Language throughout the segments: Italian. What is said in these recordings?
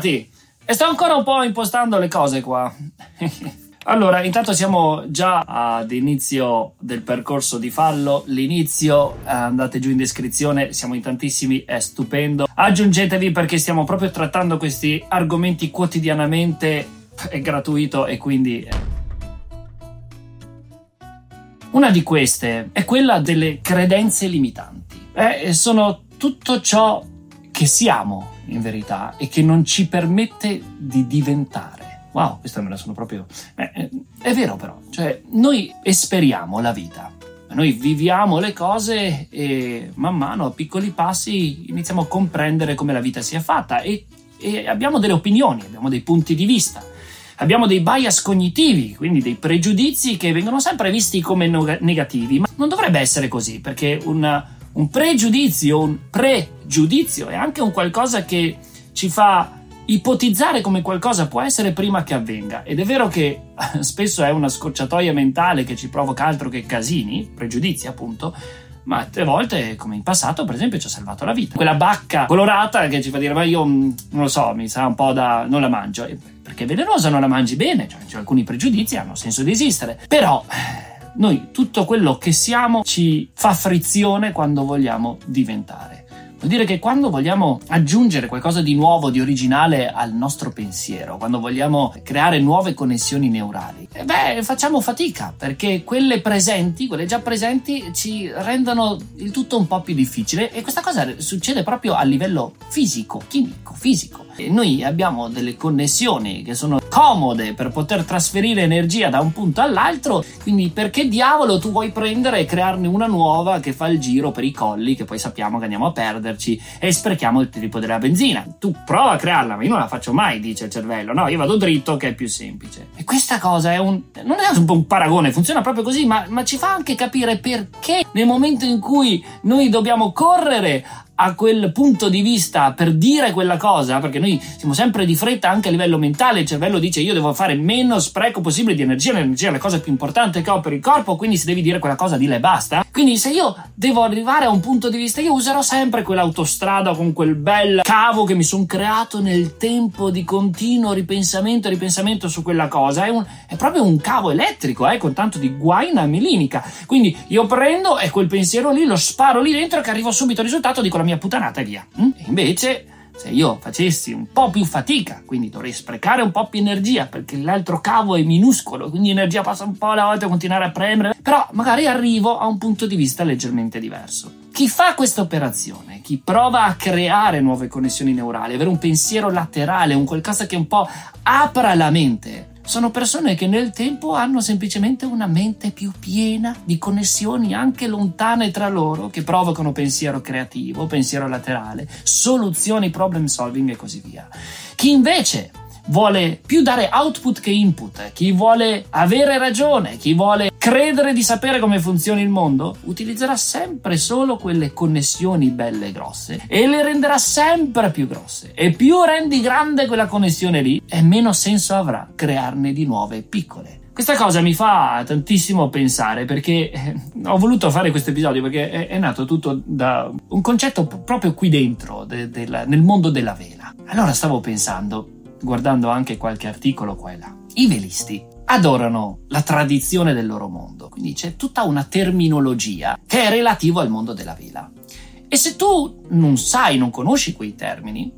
bentornati! E sto ancora un po' impostando le cose qua. allora, intanto siamo già ad inizio del percorso di fallo. L'inizio, eh, andate giù in descrizione, siamo in tantissimi, è stupendo. Aggiungetevi perché stiamo proprio trattando questi argomenti quotidianamente, è gratuito e quindi... Eh. Una di queste è quella delle credenze limitanti. Eh, sono tutto ciò che siamo in verità e che non ci permette di diventare. Wow, questa me la sono proprio... Eh, eh, è vero però, cioè noi esperiamo la vita, noi viviamo le cose e man mano a piccoli passi iniziamo a comprendere come la vita sia fatta e, e abbiamo delle opinioni, abbiamo dei punti di vista abbiamo dei bias cognitivi, quindi dei pregiudizi che vengono sempre visti come negativi, ma non dovrebbe essere così, perché un, un pregiudizio, un pregiudizio è anche un qualcosa che ci fa ipotizzare come qualcosa può essere prima che avvenga. Ed è vero che spesso è una scocciatoia mentale che ci provoca altro che casini, pregiudizi appunto, ma altre volte, come in passato, per esempio, ci ha salvato la vita. Quella bacca colorata che ci fa dire, ma io mm, non lo so, mi sa un po' da... non la mangio. Perché è velenosa, non la mangi bene, cioè, cioè alcuni pregiudizi hanno senso di esistere. Però noi tutto quello che siamo ci fa frizione quando vogliamo diventare. Vuol dire che quando vogliamo aggiungere qualcosa di nuovo, di originale al nostro pensiero, quando vogliamo creare nuove connessioni neurali, eh beh, facciamo fatica perché quelle presenti, quelle già presenti, ci rendono il tutto un po' più difficile e questa cosa succede proprio a livello fisico, chimico, fisico. E noi abbiamo delle connessioni che sono comode per poter trasferire energia da un punto all'altro, quindi perché diavolo tu vuoi prendere e crearne una nuova che fa il giro per i colli che poi sappiamo che andiamo a perdere? Perderci e sprechiamo il triplo della benzina. Tu prova a crearla, ma io non la faccio mai, dice il cervello. No, io vado dritto che è più semplice. E questa cosa è un. non è un po' un paragone, funziona proprio così, ma, ma ci fa anche capire perché nel momento in cui noi dobbiamo correre a quel punto di vista per dire quella cosa, perché noi siamo sempre di fretta anche a livello mentale, il cervello dice io devo fare meno spreco possibile di energia, l'energia è la cosa più importante che ho per il corpo, quindi se devi dire quella cosa di e basta. Quindi se io devo arrivare a un punto di vista, io userò sempre quell'autostrada con quel bel cavo che mi sono creato nel tempo di continuo ripensamento e ripensamento su quella cosa, è, un, è proprio un cavo elettrico, eh, con tanto di guaina milinica. Quindi io prendo e quel pensiero lì lo sparo lì dentro che arrivo subito al risultato, dico la mia puttanata e via. Mm? E invece, se io facessi un po' più fatica, quindi dovrei sprecare un po' più energia perché l'altro cavo è minuscolo, quindi l'energia passa un po' alla volta a continuare a premere, però magari arrivo a un punto di vista leggermente diverso. Chi fa questa operazione, chi prova a creare nuove connessioni neurali, avere un pensiero laterale, un qualcosa che un po' apra la mente, sono persone che nel tempo hanno semplicemente una mente più piena di connessioni anche lontane tra loro che provocano pensiero creativo, pensiero laterale, soluzioni, problem solving e così via. Chi invece vuole più dare output che input, chi vuole avere ragione, chi vuole credere di sapere come funziona il mondo, utilizzerà sempre solo quelle connessioni belle e grosse e le renderà sempre più grosse. E più rendi grande quella connessione lì, e meno senso avrà crearne di nuove piccole. Questa cosa mi fa tantissimo pensare perché eh, ho voluto fare questo episodio perché è, nato tutto da un concetto proprio qui dentro, de, de la, nel mondo della vela. Allora stavo pensando, guardando anche qualche articolo qua e là. I velisti adorano la tradizione del loro mondo, quindi c'è tutta una terminologia che è relativa al mondo della vela. E se tu non sai, non conosci quei termini,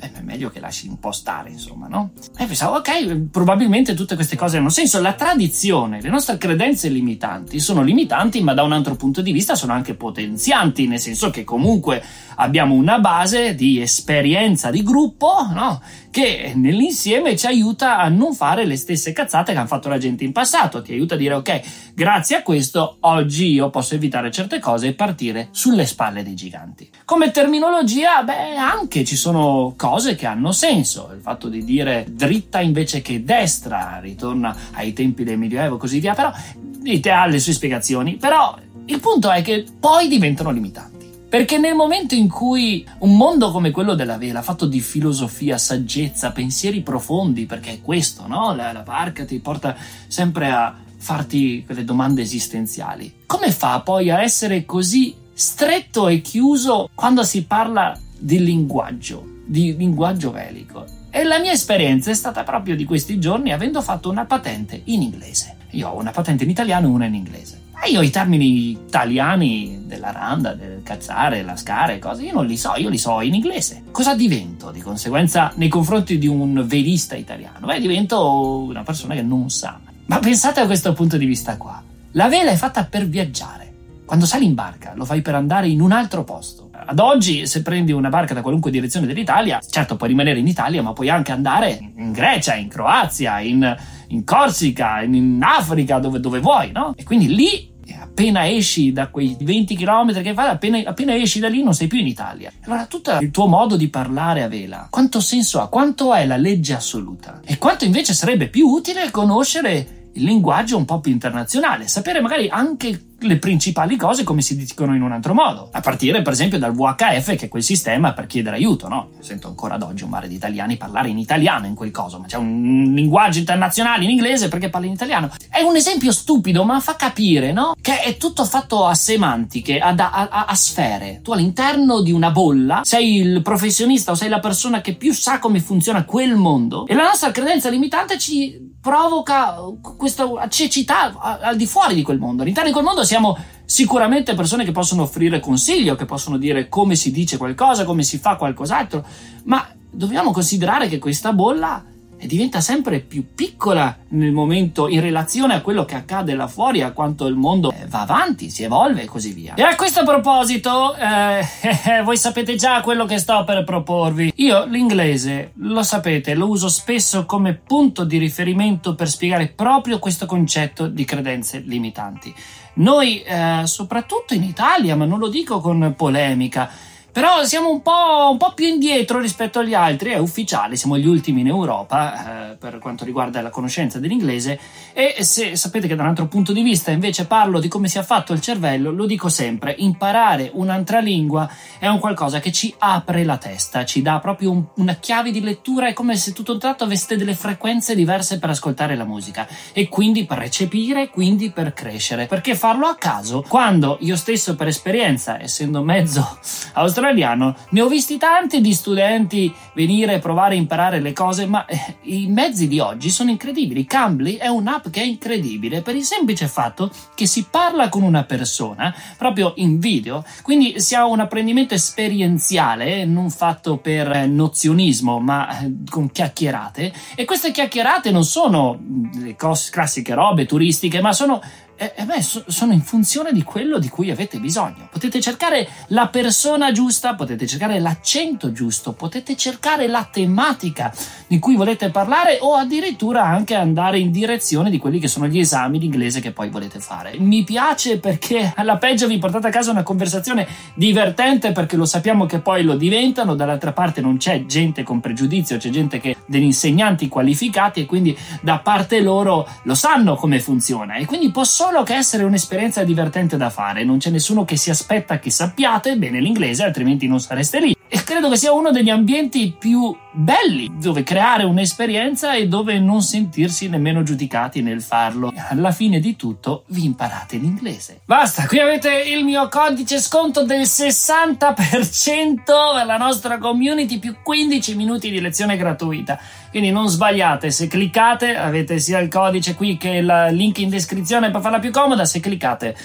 eh, è meglio che lasci un po' stare, insomma, no? E pensavo, ok, probabilmente tutte queste cose hanno senso. La tradizione, le nostre credenze limitanti sono limitanti, ma da un altro punto di vista sono anche potenzianti, nel senso che comunque abbiamo una base di esperienza di gruppo, no? Che nell'insieme ci aiuta a non fare le stesse cazzate che hanno fatto la gente in passato, ti aiuta a dire, ok, grazie a questo oggi io posso evitare certe cose e partire sulle spalle dei giganti. Come terminologia, beh, anche ci sono cose cose che hanno senso. Il fatto di dire dritta invece che destra ritorna ai tempi del Medioevo e così via, però ha le sue spiegazioni. Però il punto è che poi diventano limitanti. Perché nel momento in cui un mondo come quello della vela, fatto di filosofia, saggezza, pensieri profondi, perché è questo, no? La, la barca ti porta sempre a farti quelle domande esistenziali. Come fa poi a essere così stretto e chiuso quando si parla del linguaggio? di linguaggio velico. E la mia esperienza è stata proprio di questi giorni avendo fatto una patente in inglese. Io ho una patente in italiano e una in inglese. E io i termini italiani della randa, del cazzare, la scare, cose, io non li so, io li so in inglese. Cosa divento di conseguenza nei confronti di un velista italiano? Beh, divento una persona che non sa. Ma pensate a questo punto di vista qua. La vela è fatta per viaggiare. Quando sali in barca lo fai per andare in un altro posto. Ad oggi, se prendi una barca da qualunque direzione dell'Italia, certo puoi rimanere in Italia, ma puoi anche andare in Grecia, in Croazia, in, in Corsica, in, in Africa, dove, dove vuoi, no? E quindi lì appena esci da quei 20 km che fai, appena, appena, esci da lì non sei più in Italia. Allora tutto il tuo modo di parlare a vela, quanto senso ha? Quanto è la legge assoluta? E quanto invece sarebbe più utile conoscere il linguaggio un po' più internazionale, sapere magari anche le principali cose come si dicono in un altro modo. A partire, per esempio, dal VHF, che è quel sistema per chiedere aiuto, no? Sento ancora ad oggi un mare di italiani parlare in italiano in quel coso, ma c'è un linguaggio internazionale in inglese perché parli in italiano. È un esempio stupido, ma fa capire, no? Che è tutto fatto a semantiche, a, a, a sfere. Tu all'interno di una bolla sei il professionista o sei la persona che più sa come funziona quel mondo e la nostra credenza limitante ci provoca questa cecità al di fuori di quel mondo. All'interno di quel mondo siamo sicuramente persone che possono offrire consiglio, che possono dire come si dice qualcosa, come si fa qualcos'altro, ma dobbiamo considerare che questa bolla e diventa sempre più piccola nel momento in relazione a quello che accade là fuori, a quanto il mondo va avanti, si evolve e così via. E a questo proposito, eh, voi sapete già quello che sto per proporvi. Io l'inglese, lo sapete, lo uso spesso come punto di riferimento per spiegare proprio questo concetto di credenze limitanti. Noi, eh, soprattutto in Italia, ma non lo dico con polemica, però siamo un po', un po', più indietro rispetto agli altri, è ufficiale, siamo gli ultimi in Europa eh, per quanto riguarda la conoscenza dell'inglese. E se sapete che da un altro punto di vista invece parlo di come sia fatto il cervello, lo dico sempre, imparare un'altra lingua è un qualcosa che ci apre la testa, ci dà proprio un, una chiave di lettura, è come se tutto un tratto aveste delle frequenze diverse per ascoltare la musica. E quindi per recepire, quindi per crescere, perché farlo a caso, quando io stesso per esperienza, essendo mezzo australiano, australiano. Ne ho visti tanti di studenti venire e provare a imparare le cose, ma eh, i mezzi di oggi sono incredibili. Cambly è un'app che è incredibile per il semplice fatto che si parla con una persona proprio in video, quindi si ha un apprendimento esperienziale, non fatto per eh, nozionismo, ma eh, con chiacchierate. E queste chiacchierate non sono le classiche robe turistiche, ma sono eh, eh beh, so, sono in funzione di quello di cui avete bisogno. Potete cercare la persona giusta, potete cercare l'accento giusto, potete cercare la tematica di cui volete parlare o addirittura anche andare in direzione di quelli che sono gli esami di inglese che poi volete fare. Mi piace perché alla peggio vi portate a casa una conversazione divertente perché lo sappiamo che poi lo diventano, dall'altra parte non c'è gente con pregiudizio, c'è gente che degli insegnanti qualificati e quindi da parte loro lo sanno come funziona e quindi posso solo che essere un'esperienza divertente da fare, non c'è nessuno che si aspetta che sappiate bene l'inglese, altrimenti non sareste lì. E credo che sia uno degli ambienti più belli dove creare un'esperienza e dove non sentirsi nemmeno giudicati nel farlo. Alla fine di tutto vi imparate l'inglese. Basta, qui avete il mio codice sconto del 60% per la nostra community più 15 minuti di lezione gratuita. Quindi non sbagliate, se cliccate avete sia il codice qui che il link in descrizione per farla più comoda, se cliccate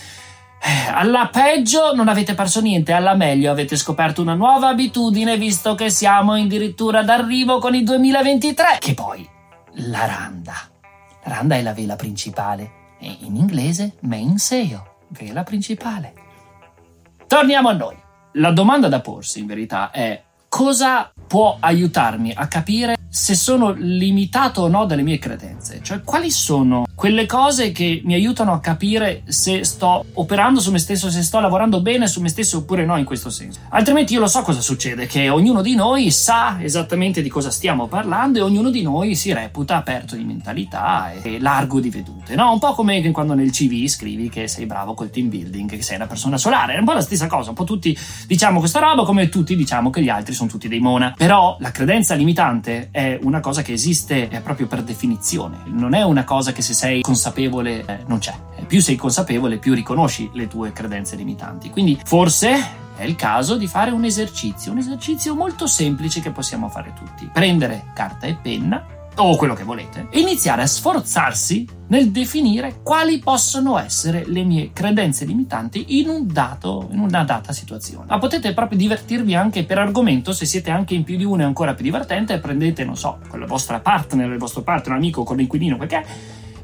eh, alla peggio non avete perso niente, alla meglio avete scoperto una nuova abitudine visto che siamo addirittura d'arrivo con il 2023. Che poi, la randa. La randa è la vela principale e in inglese mainsail, vela principale. Torniamo a noi. La domanda da porsi in verità è cosa può aiutarmi a capire se sono limitato o no dalle mie credenze, cioè quali sono quelle cose che mi aiutano a capire se sto operando su me stesso, se sto lavorando bene su me stesso oppure no in questo senso. Altrimenti io lo so cosa succede, che ognuno di noi sa esattamente di cosa stiamo parlando e ognuno di noi si reputa aperto di mentalità e largo di vedute, no? Un po' come quando nel CV scrivi che sei bravo col team building, che sei una persona solare, è un po' la stessa cosa, un po' tutti diciamo questa roba come tutti diciamo che gli altri sono tutti dei mona. Però la credenza limitante è è una cosa che esiste proprio per definizione, non è una cosa che se sei consapevole eh, non c'è. Più sei consapevole, più riconosci le tue credenze limitanti. Quindi forse è il caso di fare un esercizio, un esercizio molto semplice che possiamo fare tutti. Prendere carta e penna o quello che volete, iniziare a sforzarsi nel definire quali possono essere le mie credenze limitanti in, un dato, in una data situazione. Ma potete proprio divertirvi anche per argomento, se siete anche in più di uno è ancora più divertente, prendete, non so, con la vostra partner, il vostro partner, un amico, con l'inquilino, perché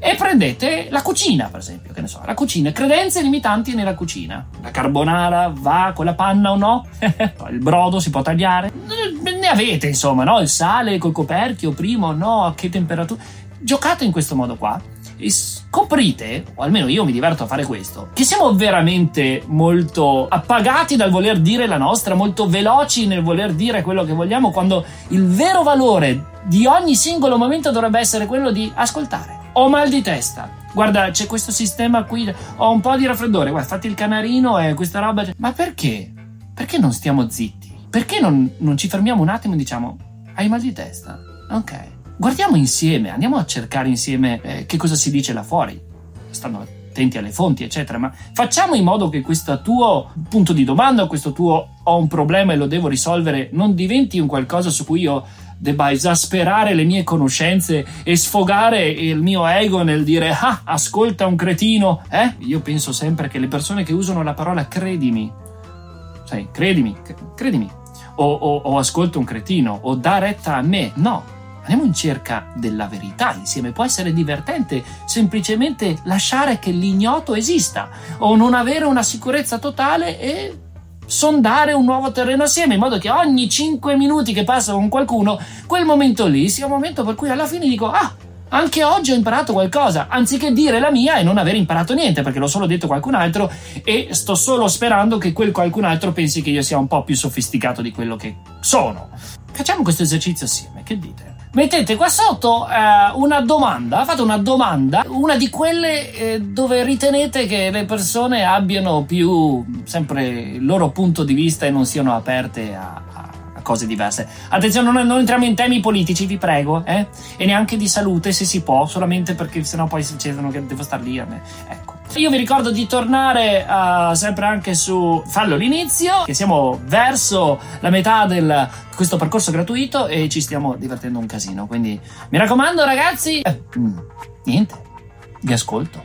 e prendete la cucina, per esempio, che ne so, la cucina, credenze limitanti nella cucina. La carbonara va con la panna o no? il brodo si può tagliare? Ne avete, insomma, no? Il sale col coperchio, prima o no? A che temperatura? Giocate in questo modo qua e scoprite, o almeno io mi diverto a fare questo, che siamo veramente molto appagati dal voler dire la nostra, molto veloci nel voler dire quello che vogliamo, quando il vero valore di ogni singolo momento dovrebbe essere quello di ascoltare ho mal di testa. Guarda, c'è questo sistema qui, ho un po' di raffreddore, guarda, fatti il canarino e questa roba. Ma perché? Perché non stiamo zitti? Perché non, non ci fermiamo un attimo e diciamo, hai mal di testa? Ok. Guardiamo insieme, andiamo a cercare insieme eh, che cosa si dice là fuori. Stando attenti alle fonti, eccetera, ma facciamo in modo che questo tuo punto di domanda, questo tuo ho un problema e lo devo risolvere, non diventi un qualcosa su cui io debba esasperare le mie conoscenze e sfogare il mio ego nel dire ah, ascolta un cretino, eh? Io penso sempre che le persone che usano la parola credimi, sai, credimi, credimi, o, o, o ascolta un cretino, o dà retta a me, no. Andiamo in cerca della verità insieme. Può essere divertente semplicemente lasciare che l'ignoto esista o non avere una sicurezza totale e sondare un nuovo terreno assieme, in modo che ogni 5 minuti che passa con qualcuno, quel momento lì sia un momento per cui alla fine dico, ah, anche oggi ho imparato qualcosa, anziché dire la mia e non aver imparato niente, perché l'ho solo detto qualcun altro e sto solo sperando che quel qualcun altro pensi che io sia un po' più sofisticato di quello che sono. Facciamo questo esercizio assieme, che dite? Mettete qua sotto eh, una domanda, fate una domanda, una di quelle eh, dove ritenete che le persone abbiano più sempre il loro punto di vista e non siano aperte a, a, cose diverse. Attenzione, non, non, entriamo in temi politici, vi prego, eh? e neanche di salute se si può, solamente perché sennò poi si cedono che devo star lì a me. Ecco. Io vi ricordo di tornare uh, sempre anche su Fallo l'inizio, che siamo verso la metà di questo percorso gratuito e ci stiamo divertendo un casino. Quindi mi raccomando, ragazzi, eh, mm, niente, vi ascolto.